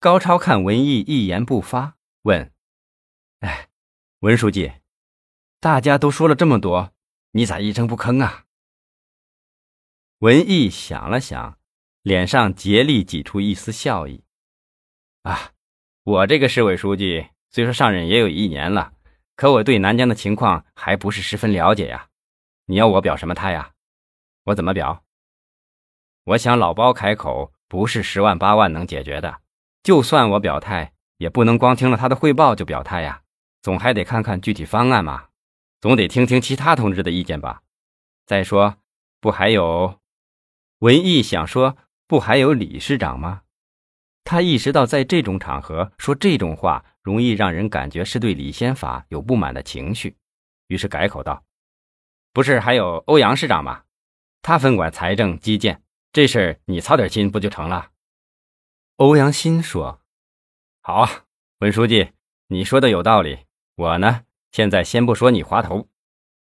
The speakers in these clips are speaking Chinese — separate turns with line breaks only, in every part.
高超看文艺一言不发，问：“哎，文书记，大家都说了这么多，你咋一声不吭啊？”文艺想了想，脸上竭力挤出一丝笑意：“啊，我这个市委书记虽说上任也有一年了，可我对南疆的情况还不是十分了解呀。你要我表什么态呀？我怎么表？我想老包开口不是十万八万能解决的。”就算我表态，也不能光听了他的汇报就表态呀，总还得看看具体方案嘛，总得听听其他同志的意见吧。再说，不还有文艺想说，不还有李市长吗？他意识到在这种场合说这种话，容易让人感觉是对李先法有不满的情绪，于是改口道：“不是还有欧阳市长吗？他分管财政基建，这事儿你操点心不就成了？”欧阳新说：“好啊，文书记，你说的有道理。我呢，现在先不说你滑头，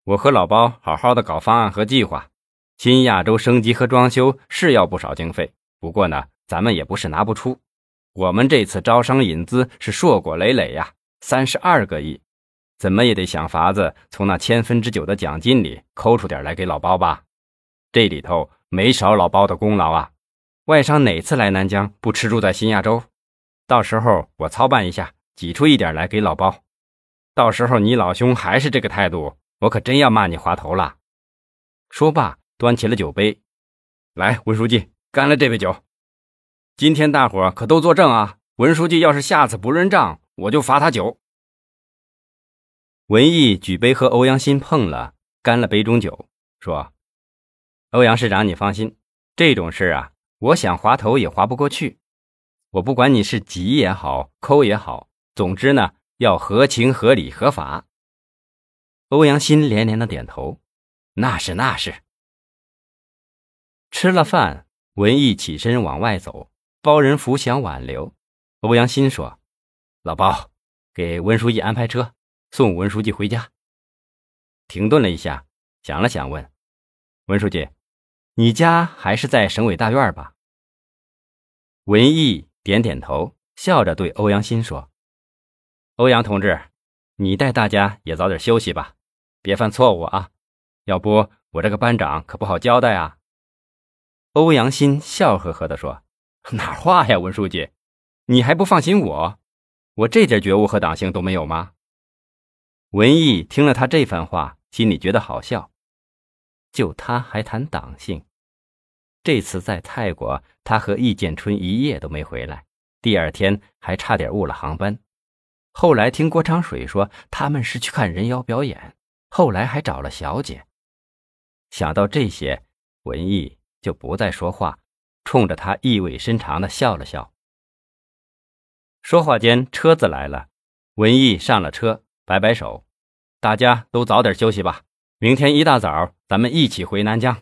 我和老包好好的搞方案和计划。新亚洲升级和装修是要不少经费，不过呢，咱们也不是拿不出。我们这次招商引资是硕果累累呀，三十二个亿，怎么也得想法子从那千分之九的奖金里抠出点来给老包吧。这里头没少老包的功劳啊。”外商哪次来南疆不吃住在新亚洲？到时候我操办一下，挤出一点来给老包。到时候你老兄还是这个态度，我可真要骂你滑头了。说罢，端起了酒杯，来，文书记，干了这杯酒。今天大伙可都作证啊！文书记要是下次不认账，我就罚他酒。文艺举杯和欧阳新碰了，干了杯中酒，说：“欧阳市长，你放心，这种事啊。”我想滑头也滑不过去，我不管你是挤也好，抠也好，总之呢要合情合理合法。欧阳新连连的点头，那是那是。吃了饭，文艺起身往外走，包人福想挽留。欧阳新说：“老包，给文书记安排车，送文书记回家。”停顿了一下，想了想，问：“文书记，你家还是在省委大院吧？”文艺点点头，笑着对欧阳新说：“欧阳同志，你带大家也早点休息吧，别犯错误啊，要不我这个班长可不好交代啊。”欧阳新笑呵呵地说：“哪话呀，文书记，你还不放心我？我这点觉悟和党性都没有吗？”文艺听了他这番话，心里觉得好笑，就他还谈党性。这次在泰国，他和易建春一夜都没回来，第二天还差点误了航班。后来听郭长水说，他们是去看人妖表演，后来还找了小姐。想到这些，文艺就不再说话，冲着他意味深长的笑了笑。说话间，车子来了，文艺上了车，摆摆手：“大家都早点休息吧，明天一大早咱们一起回南疆。”